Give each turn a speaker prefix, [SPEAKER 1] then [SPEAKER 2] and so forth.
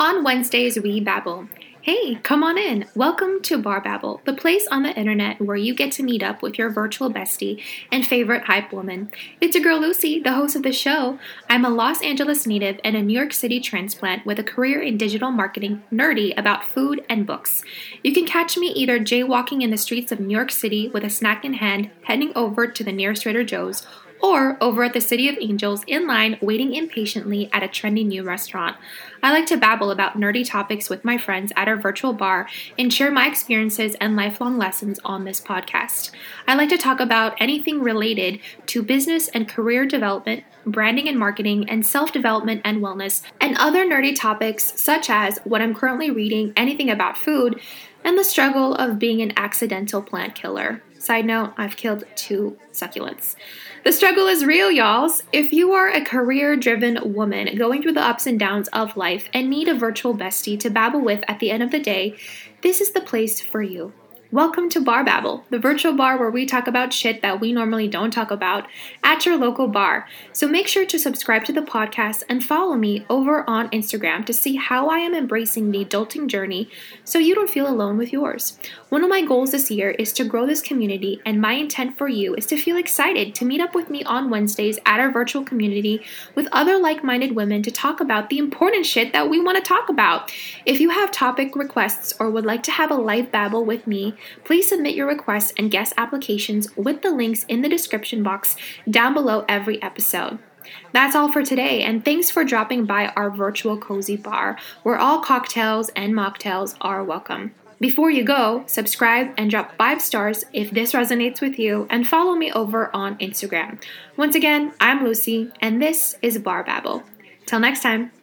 [SPEAKER 1] On Wednesdays, we babble. Hey, come on in. Welcome to Bar Babble, the place on the internet where you get to meet up with your virtual bestie and favorite hype woman. It's your girl Lucy, the host of the show. I'm a Los Angeles native and a New York City transplant with a career in digital marketing, nerdy about food and books. You can catch me either jaywalking in the streets of New York City with a snack in hand, heading over to the nearest Trader Joe's, or over at the City of Angels in line waiting impatiently at a trendy new restaurant. I like to babble about nerdy topics with my friends at our virtual bar and share my experiences and lifelong lessons on this podcast. I like to talk about anything related to business and career development, branding and marketing, and self development and wellness, and other nerdy topics such as what I'm currently reading, anything about food, and the struggle of being an accidental plant killer. Side note, I've killed two succulents. The struggle is real, y'alls. If you are a career driven woman going through the ups and downs of life and need a virtual bestie to babble with at the end of the day, this is the place for you. Welcome to Bar Babble, the virtual bar where we talk about shit that we normally don't talk about at your local bar. So make sure to subscribe to the podcast and follow me over on Instagram to see how I am embracing the adulting journey so you don't feel alone with yours. One of my goals this year is to grow this community, and my intent for you is to feel excited to meet up with me on Wednesdays at our virtual community with other like minded women to talk about the important shit that we want to talk about. If you have topic requests or would like to have a live babble with me, please submit your requests and guest applications with the links in the description box down below every episode. That's all for today, and thanks for dropping by our virtual cozy bar where all cocktails and mocktails are welcome. Before you go, subscribe and drop five stars if this resonates with you, and follow me over on Instagram. Once again, I'm Lucy, and this is Bar Babble. Till next time.